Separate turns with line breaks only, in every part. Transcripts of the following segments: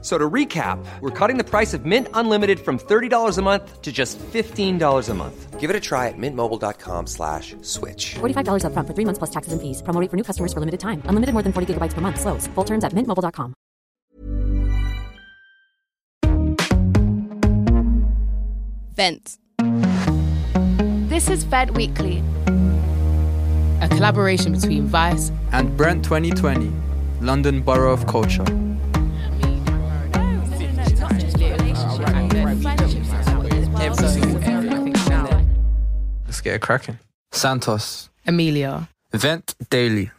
So to recap, we're cutting the price of Mint Unlimited from $30 a month to just $15 a month.
Give it a try at mintmobile.com slash switch.
$45 upfront for three months plus taxes and fees. Promo rate for new customers for limited time. Unlimited more than 40 gigabytes per month. Slows. Full terms at mintmobile.com.
Vent. This is Fed Weekly.
a collaboration between Vice
and Brent 2020, London Borough of Culture. Let's get it cracking. Santos,
Amelia.
Vent Daily.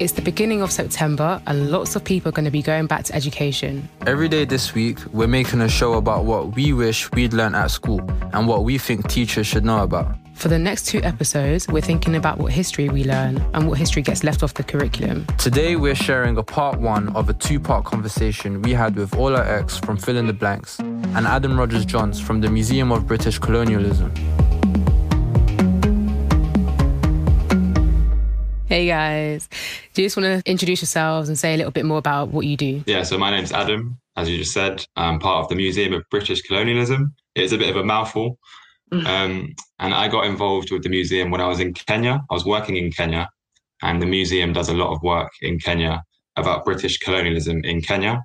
It's the beginning of September, and lots of people are going to be going back to education.
Every day this week, we're making a show about what we wish we'd learned at school and what we think teachers should know about.
For the next two episodes, we're thinking about what history we learn and what history gets left off the curriculum.
Today, we're sharing a part one of a two part conversation we had with Ola X from Fill in the Blanks and Adam Rogers Johns from the Museum of British Colonialism.
Hey guys, do you just want to introduce yourselves and say a little bit more about what you do?
Yeah, so my name's Adam, as you just said. I'm part of the Museum of British Colonialism. It's a bit of a mouthful. Um, and I got involved with the museum when I was in Kenya. I was working in Kenya, and the museum does a lot of work in Kenya about British colonialism in Kenya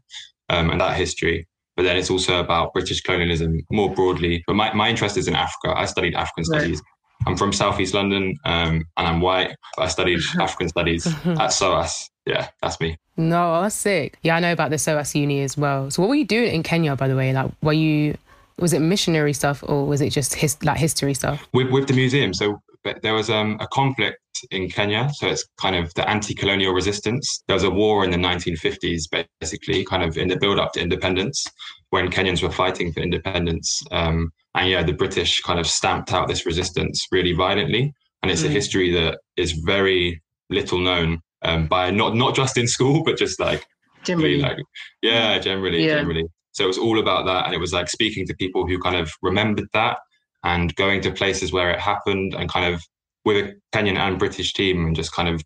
um, and that history. But then it's also about British colonialism more broadly. But my, my interest is in Africa. I studied African
Right.
studies. I'm from Southeast London um, and I'm white. But I studied African studies at SOAS. Yeah, that's me.
No, that's sick. Yeah, I know about the SOAS uni as well. So, what were you doing in Kenya, by the way? Like, were you, was it missionary stuff or was it just his, like history stuff?
with with the museum. So but there was um, a conflict in Kenya. So it's kind of the anti-colonial resistance. There was a war in the 1950s, basically, kind of in the build-up to independence, when Kenyans were fighting for independence. Um, and yeah, the British kind of stamped out this resistance really violently. And it's a history that is very little known um, by not not just in school, but just like
Generally.
like yeah generally
Yeah.
generally so it was all about that and it was like speaking to people who kind of remembered that and going to places where it happened and kind of with a kenyan and british team and just kind of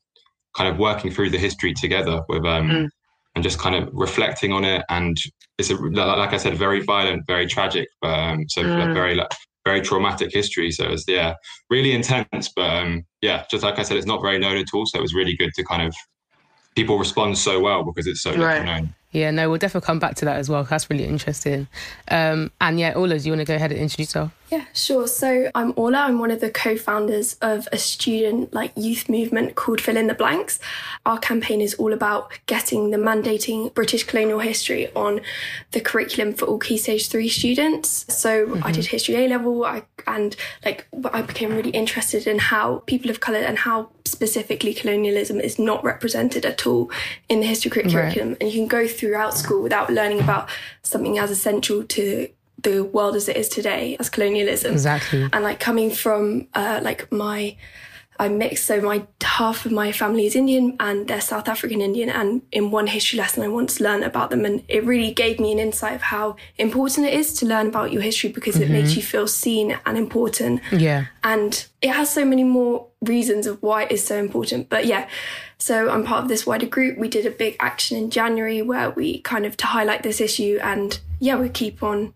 kind of working through the history together with um
Mm.
and just kind of reflecting on it and it's a like like i said very violent very tragic but um so like
Mm.
very like very traumatic history so it's yeah really intense but um yeah just like i said it's not very known at all so it was really good to kind of people respond so well because it's so
Right.
known
Yeah, no, we'll definitely come back to that as well. That's really interesting. Um, and yeah, Ola, do you want to go ahead and introduce yourself?
Yeah, sure. So I'm Orla. I'm one of the co-founders of a student like youth movement called Fill in the Blanks. Our campaign is all about getting the mandating British colonial history on the curriculum for all Key Stage Three students. So I mm-hmm. did history A level, I, and like I became really interested in how people of color and how specifically colonialism is not represented at all in the history
Right.
curriculum. And you can go throughout school without learning about something as essential to the world as it is today as colonialism
Exactly.
and like coming from uh, like my I'm mixed, so my half of my family is Indian and they're South African Indian. And in one history lesson, I once learned about them, and it really gave me an insight of how important it is to learn about your history because it makes you feel seen and important.
Yeah.
And it has so many more reasons of why it is so important. But yeah, so I'm part of this wider group. We did a big action in January where we kind of to highlight this issue, and yeah, we keep on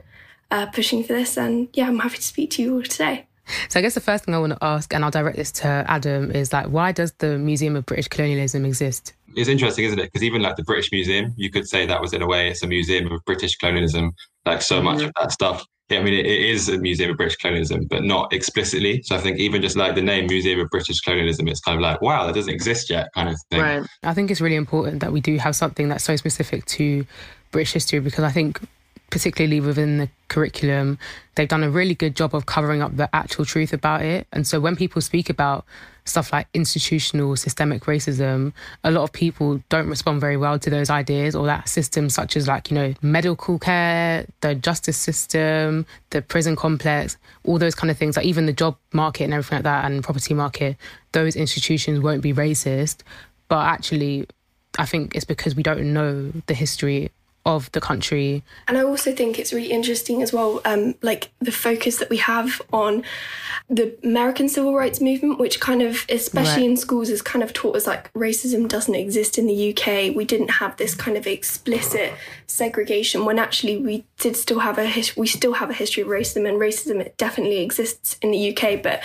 uh, pushing for this. And yeah, I'm happy to speak to you all today.
So I guess the first thing I want to ask, and I'll direct this to Adam, is like, why does the Museum of British Colonialism exist?
it's interesting, isn't it? Because even like the British Museum, you could say that was in a way it's a museum of British colonialism. Like so much of that stuff. Yeah, I mean, it, it is a museum of British colonialism, but not explicitly. So I think even just like the name Museum of British Colonialism, it's kind of like, wow, that doesn't exist yet, kind of thing.
Right.
I think it's really important that we do have something that's so specific to British history because I think, particularly within the curriculum, they've done a really good job of covering up the actual truth about it. And so when people speak about stuff like institutional systemic racism, a lot of people don't respond very well to those ideas or that system, such as like, you know, medical care, the justice system, the prison complex, all those kind of things, like even the job market and everything like that, and property market, those institutions won't be racist. But actually, I think it's because we don't know the history of the country.
And I also think it's really interesting as well, um, like the focus that we have on the American civil rights movement, which kind of, especially right. in schools, is kind of taught as like racism doesn't exist in the UK. We didn't have this kind of explicit segregation when actually we did still have a his- we still have a history of racism, and racism it definitely exists in the UK, but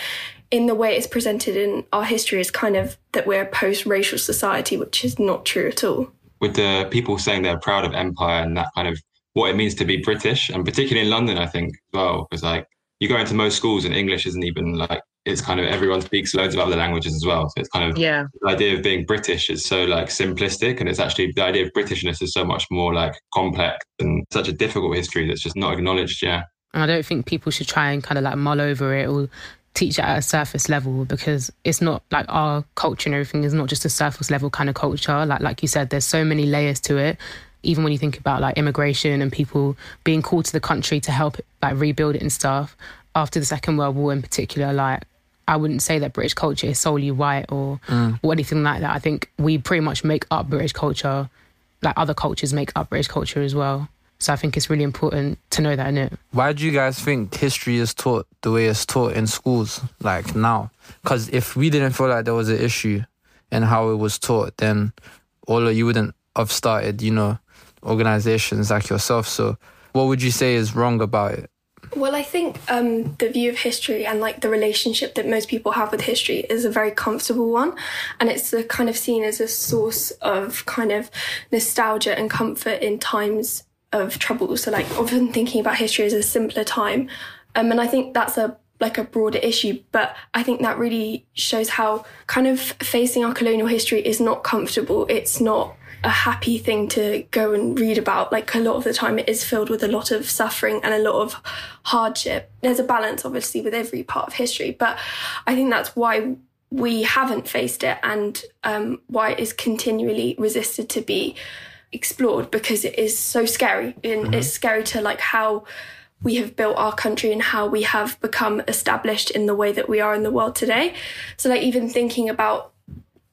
in the way it's presented in our history is kind of that we're a post-racial society, which is not true at all
with the people saying they're proud of empire and that kind of what it means to be British, and particularly in London, I think as well, because like you go into most schools and English isn't even like it's kind of everyone speaks loads of other languages as well. So it's kind of
yeah.
The idea of being British is so like simplistic, and it's actually the idea of Britishness is so much more like complex and such a difficult history that's just not acknowledged. Yeah.
And I don't think people should try and kind of like mull over it or teach it at a surface level because it's not like our culture and everything is not just a surface level kind of culture. Like like you said, there's so many layers to it. Even when you think about like immigration and people being called to the country to help like rebuild it and stuff after the Second World War in particular, like I wouldn't say that British culture is solely white or mm. or anything like that. I think we pretty much make up British culture, like other cultures make up British culture as well. So I think it's really important to know that in it.
Why do you guys think history is taught the way it's taught in schools, like now? Because if we didn't feel like there was an issue in how it was taught, then all of you wouldn't have started, you know, organizations like yourself. So what would you say is wrong about it?
Well, I think um, the view of history and like the relationship that most people have with history is a very comfortable one, and it's a kind of seen as a source of kind of nostalgia and comfort in times of trouble. So like often thinking about history as a simpler time. Um, and I think that's a like a broader issue, but I think that really shows how kind of facing our colonial history is not comfortable. It's not a happy thing to go and read about. Like a lot of the time, it is filled with a lot of suffering and a lot of hardship. There's a balance, obviously, with every part of history, but I think that's why we haven't faced it and um, why it is continually resisted to be explored because it is so scary and mm-hmm. it's scary to like how we have built our country and how we have become established in the way that we are in the world today. So like even thinking about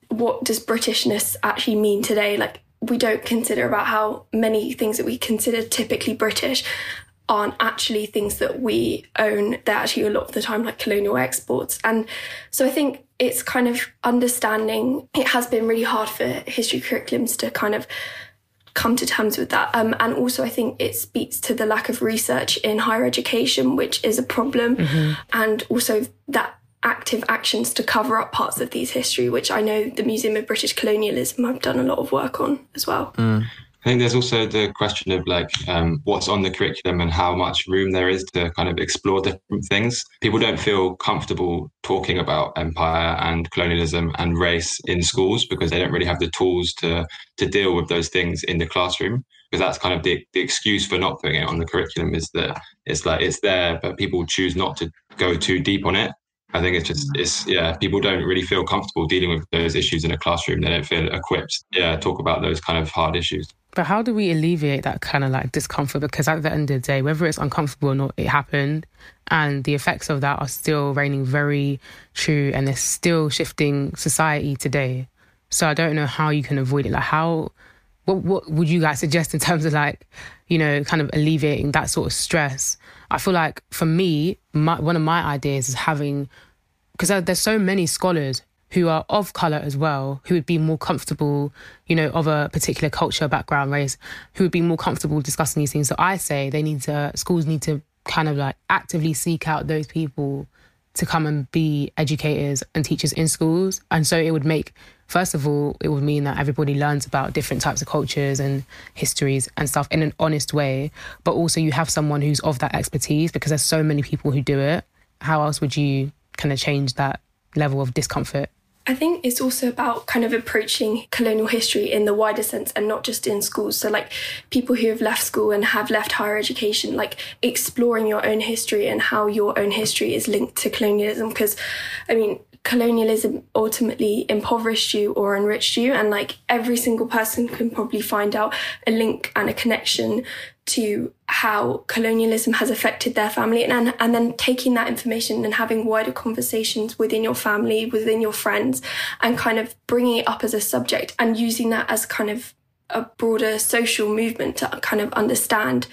what does Britishness actually mean today? Like we don't consider about how many things that we consider typically British aren't actually things that we own. They're actually a lot of the time like colonial exports. And so I think it's kind of understanding it has been really hard for history curriculums to kind of come to terms with that. Um, and also, I think it speaks to the lack of research in higher education, which is a problem. Mm-hmm. And also that active actions to cover up parts of these history, which I know the Museum of British Colonialism have done a lot of work on as well.
Mm. I think there's also the question of like um, what's on the curriculum and how much room there is to kind of explore different things. People don't feel comfortable talking about empire and colonialism and race in schools because they don't really have the tools to to deal with those things in the classroom. Because that's kind of the, the excuse for not putting it on the curriculum is that it's like it's there, but people choose not to go too deep on it. I think it's just it's yeah, people don't really feel comfortable dealing with those issues in a classroom. They don't feel equipped. Yeah, talk about those kind of hard issues.
But how do we alleviate that kind of like discomfort? Because at the end of the day, whether it's uncomfortable or not, it happened. And the effects of that are still reigning very true and they're still shifting society today. So I don't know how you can avoid it. Like, how, what, what would you guys suggest in terms of like, you know, kind of alleviating that sort of stress? I feel like for me, my, one of my ideas is having, because there's so many scholars who are of color as well, who would be more comfortable, you know, of a particular culture, background, race, who would be more comfortable discussing these things. So I say they need to, schools need to kind of like actively seek out those people to come and be educators and teachers in schools. And so it would make, first of all, it would mean that everybody learns about different types of cultures and histories and stuff in an honest way. But also you have someone who's of that expertise because there's so many people who do it. How else would you kind of change that level of discomfort?
I think it's also about kind of approaching colonial history in the wider sense and not just in schools. So, like people who have left school and have left higher education, like exploring your own history and how your own history is linked to colonialism. Because, I mean, colonialism ultimately impoverished you or enriched you. And like every single person can probably find out a link and a connection to how colonialism has affected their family and, and then taking that information and having wider conversations within your family, within your friends, and kind of bringing it up as a subject and using that as kind of a broader social movement to kind of understand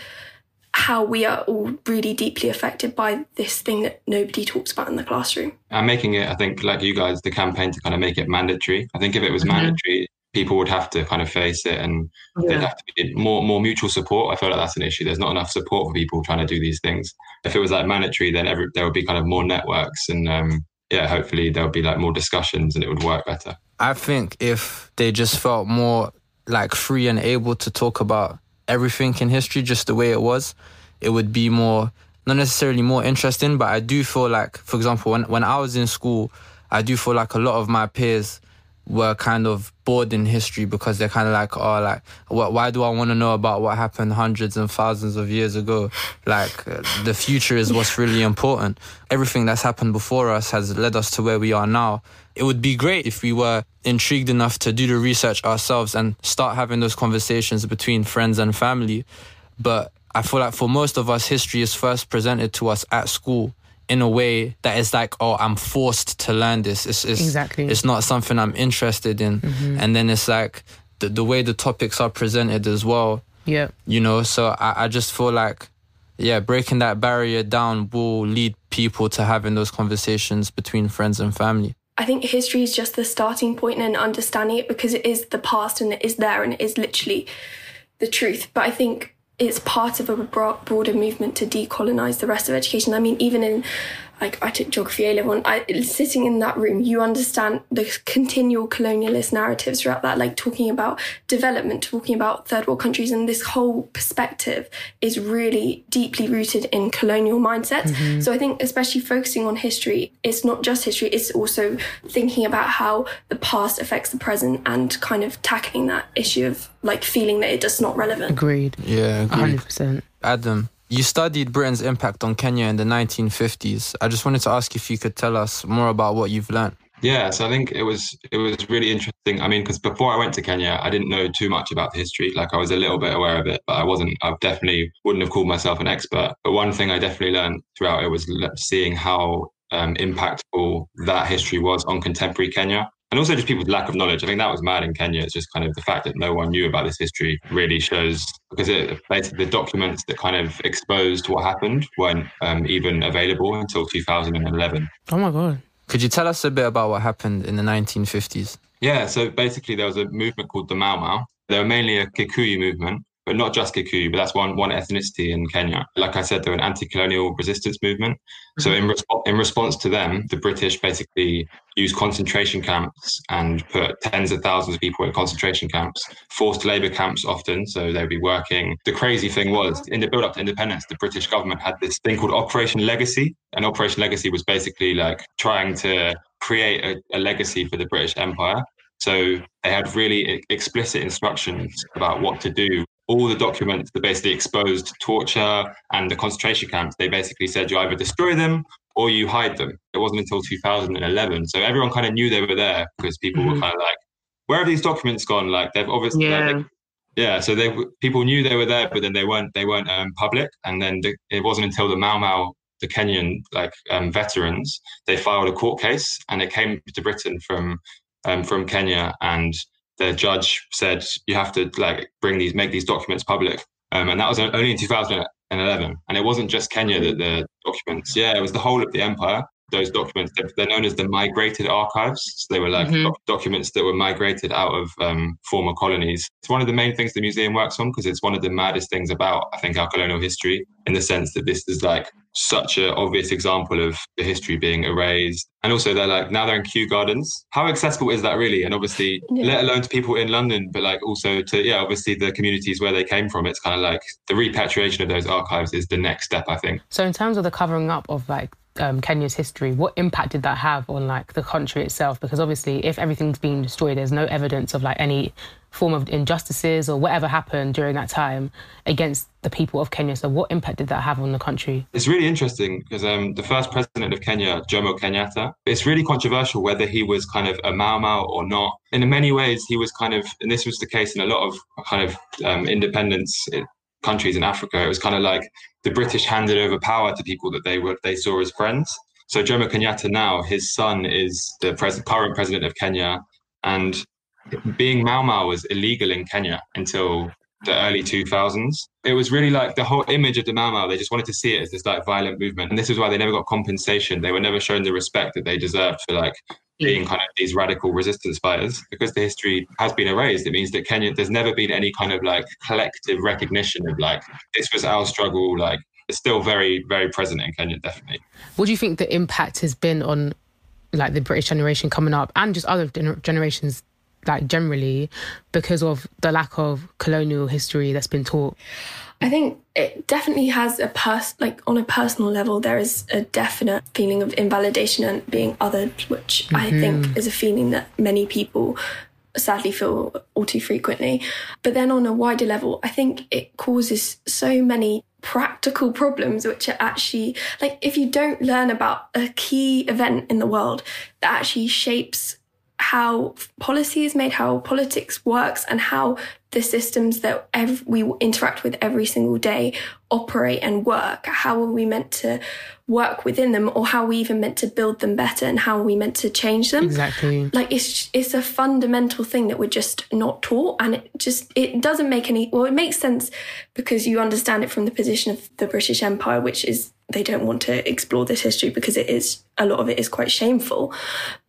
how we are all really deeply affected by this thing that nobody talks about in the classroom.
And making it, I think, like you guys, the campaign to kind of make it mandatory. I think if it was mm-hmm. mandatory, people would have to kind of face it and yeah. there'd have to be more more mutual support. I feel like that's an issue. There's not enough support for people trying to do these things. If it was like mandatory, then every, there would be kind of more networks and um, yeah, hopefully there would be like more discussions and it would work better.
I think if they just felt more like free and able to talk about everything in history just the way it was, it would be more not necessarily more interesting, but I do feel like, for example, when when I was in school, I do feel like a lot of my peers were kind of bored in history because they're kind of like, oh, like, what, why do I want to know about what happened hundreds and thousands of years ago? Like, uh, the future is what's really important. Everything that's happened before us has led us to where we are now. It would be great if we were intrigued enough to do the research ourselves and start having those conversations between friends and family. But I feel like for most of us, history is first presented to us at school in a way that is like, oh, I'm forced to learn this. It's, it's
exactly.
It's not something I'm interested in, mm-hmm. and then it's like the the way the topics are presented as well.
Yeah,
you know. So I, I just feel like, yeah, breaking that barrier down will lead people to having those conversations between friends and family.
I think history is just the starting point and understanding it because it is the past and it is there and it is literally the truth. But I think it's part of a broader movement to decolonize the rest of education. I mean, even in like I took geography A level, and I, sitting in that room, you understand the continual colonialist narratives throughout that, like talking about development, talking about third world countries, and this whole perspective is really deeply rooted in colonial mindsets. Mm-hmm. So I think, especially focusing on history, it's not just history; it's also thinking about how the past affects the present and kind of tackling that issue of like feeling that it does not relevant.
Agreed.
Yeah,
hundred percent.
Adam, you studied Britain's impact on Kenya in the 1950s. I just wanted to ask if you could tell us more about what you've learned.
Yeah, so I think it was it was really interesting. I mean, because before I went to Kenya, I didn't know too much about the history. Like I was a little bit aware of it, but I wasn't. I definitely wouldn't have called myself an expert. But one thing I definitely learned throughout it was seeing how um, impactful that history was on contemporary Kenya and also just people's lack of knowledge. I think that was mad in Kenya. It's just kind of the fact that no one knew about this history really shows because it basically the documents that kind of exposed what happened weren't um, even available until 2011.
Oh my god!
Could you tell us a bit about what happened in the 1950s?
Yeah, so basically there was a movement called the Mau Mau. They were mainly a Kikuyu movement, but not just Kikuyu, but that's one one ethnicity in Kenya. Like I said, they're an anti-colonial resistance movement. Mm-hmm. So in, resp- in response to them, the British basically used concentration camps and put tens of thousands of people in concentration camps, forced labour camps often. So they'd be working. The crazy thing was, in the build-up to independence, the British government had this thing called Operation Legacy, and Operation Legacy was basically like trying to create a, a legacy for the British Empire. So they had really explicit instructions about what to do all the documents that basically exposed torture and the concentration camps, they basically said you either destroy them or you hide them. It wasn't until 2011. So everyone kind of knew they were there because people mm-hmm. were kind of like, where have these documents gone? Like they've obviously,
yeah.
Like, yeah. So they people knew they were there, but then they weren't they weren't um, public. And then the, it wasn't until the Mau Mau, the Kenyan like um, veterans, they filed a court case, and it came to Britain from um, from Kenya, and the judge said you have to like bring these, make these documents public, um, and that was only in 2011. And it wasn't just Kenya that the documents, yeah, it was the whole of the empire. Those documents, they're known as the migrated archives. So they were like mm-hmm. doc- documents that were migrated out of um, former colonies. It's one of the main things the museum works on because it's one of the maddest things about, I think, our colonial history in the sense that this is like such an obvious example of the history being erased. And also, they're like now they're in Kew Gardens. How accessible is that really? And obviously, yeah. let alone to people in London, but like also to yeah, obviously the communities where they came from. It's kind of like the repatriation of those archives is the next step, I think.
So, in terms of the covering up of like um, Kenya's history, what impact did that have on like the country itself? Because obviously, if everything's being destroyed, there's no evidence of like any form of injustices or whatever happened during that time against the people of Kenya. So, what impact did that have on the country?
It's really interesting because um, the first president of Kenya, Jomo Kenyatta, it's really controversial whether he was kind of a Mau Mau or not. In many ways, he was kind of, and this was the case in a lot of kind of um, independence countries in Africa. It was kind of like the British handed over power to people that they were they saw as friends. So Jomo Kenyatta now, his son is the pres- current president of Kenya, and being Mau Mau was illegal in Kenya until the early 2000s. It was really like the whole image of the Mau Mau, they just wanted to see it as this like violent movement. And this is why they never got compensation. They were never shown the respect that they deserved for like being kind of these radical resistance fighters. Because the history has been erased, it means that Kenya, there's never been any kind of like collective recognition of like, this was our struggle, like, it's still very, very present in Kenya, definitely.
What do you think the impact has been on like the British generation coming up and just other generations like generally because of the lack of colonial history that's been taught?
I think it definitely has a pers like on a personal level there is a definite feeling of invalidation and being othered, which mm-hmm. I think is a feeling that many people sadly feel all too frequently. But then on a wider level, I think it causes so many practical problems which are actually like if you don't learn about a key event in the world that actually shapes how policy is made, how politics works, and how the systems that ev- we interact with every single day operate and work. How are we meant to work within them, or how are we even meant to build them better, and how are we meant to change them?
Exactly.
Like it's it's a fundamental thing that we're just not taught, and it just it doesn't make any. Well, it makes sense because you understand it from the position of the British Empire, which is they don't want to explore this history because it is a lot of it is quite shameful,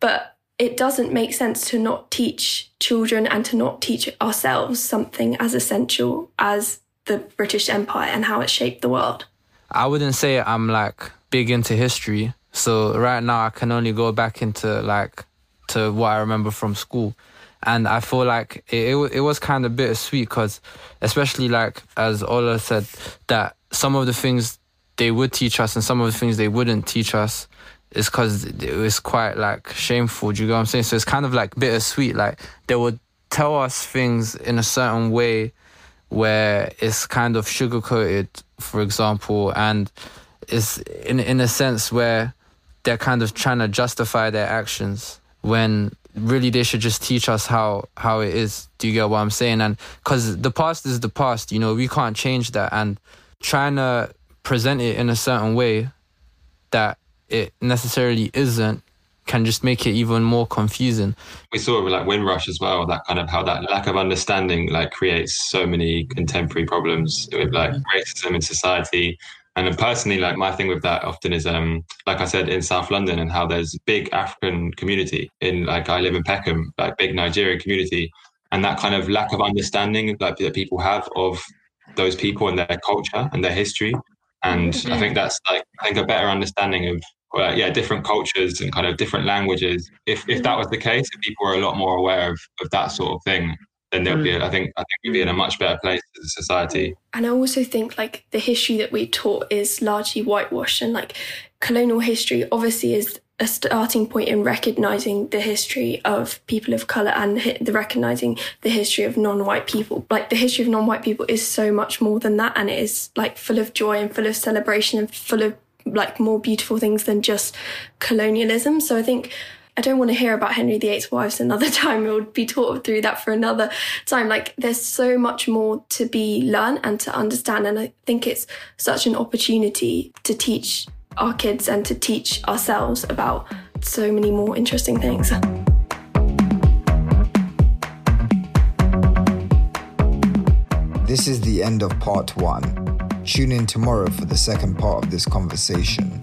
but it doesn't make sense to not teach children and to not teach ourselves something as essential as the British Empire and how it shaped the world.
I wouldn't say I'm like big into history. So right now I can only go back into like to what I remember from school. And I feel like it, it, it was kind of bittersweet because, especially like as Ola said, that some of the things they would teach us and some of the things they wouldn't teach us is because it was quite like shameful. Do you get what I'm saying? So it's kind of like bittersweet. Like they would tell us things in a certain way where it's kind of sugar coated, for example, and it's in in a sense where they're kind of trying to justify their actions when really they should just teach us how how it is. Do you get what I'm saying? And because the past is the past, you know, we can't change that, and trying to present it in a certain way that it necessarily isn't can just make it even more confusing.
We saw with like Windrush as well, that kind of how that lack of understanding like creates so many contemporary problems with like racism in society. And personally, like my thing with that often is, um, like I said, in South London, and how there's big African community in, like I live in Peckham, like big Nigerian community, and that kind of lack of understanding like that people have of those people and their culture and their history. And mm-hmm. I think that's like I think a better understanding of uh, yeah, different cultures and kind of different languages. If if that was the case, if people were a lot more aware of, of that sort of thing, then there would be. I think I think we'd be in a much better place as a society.
And I also think like the history that we taught is largely whitewashed, and like colonial history obviously is a starting point in recognizing the history of people of color and the recognizing the history of non-white people like the history of non-white people is so much more than that and it is like full of joy and full of celebration and full of like more beautiful things than just colonialism. So I think I don't want to hear about Henry VIII's wives another time. We'll be taught through that for another time. Like there's so much more to be learned and to understand. And I think it's such an opportunity to teach our kids and to teach ourselves about so many more interesting things.
This is the end of part one. Tune in tomorrow for the second part of this conversation.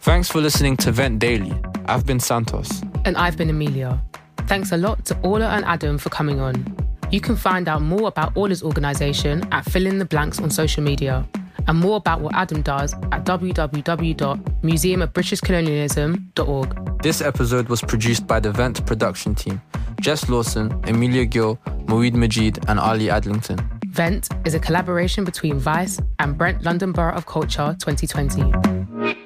Thanks for listening to Vent Daily. I've been Santos.
And I've been Amelia. Thanks a lot to Ola and Adam for coming on. You can find out more about Ola's organisation at Fill in the Blanks on social media, and more about what Adam does at www.museumofbritishcolonialism.org.
This episode was produced by the Vent production team Jess Lawson, Emilia Gill, Moeed Majid, and Ali Adlington.
Vent is a collaboration between Vice and Brent London Borough of Culture 2020.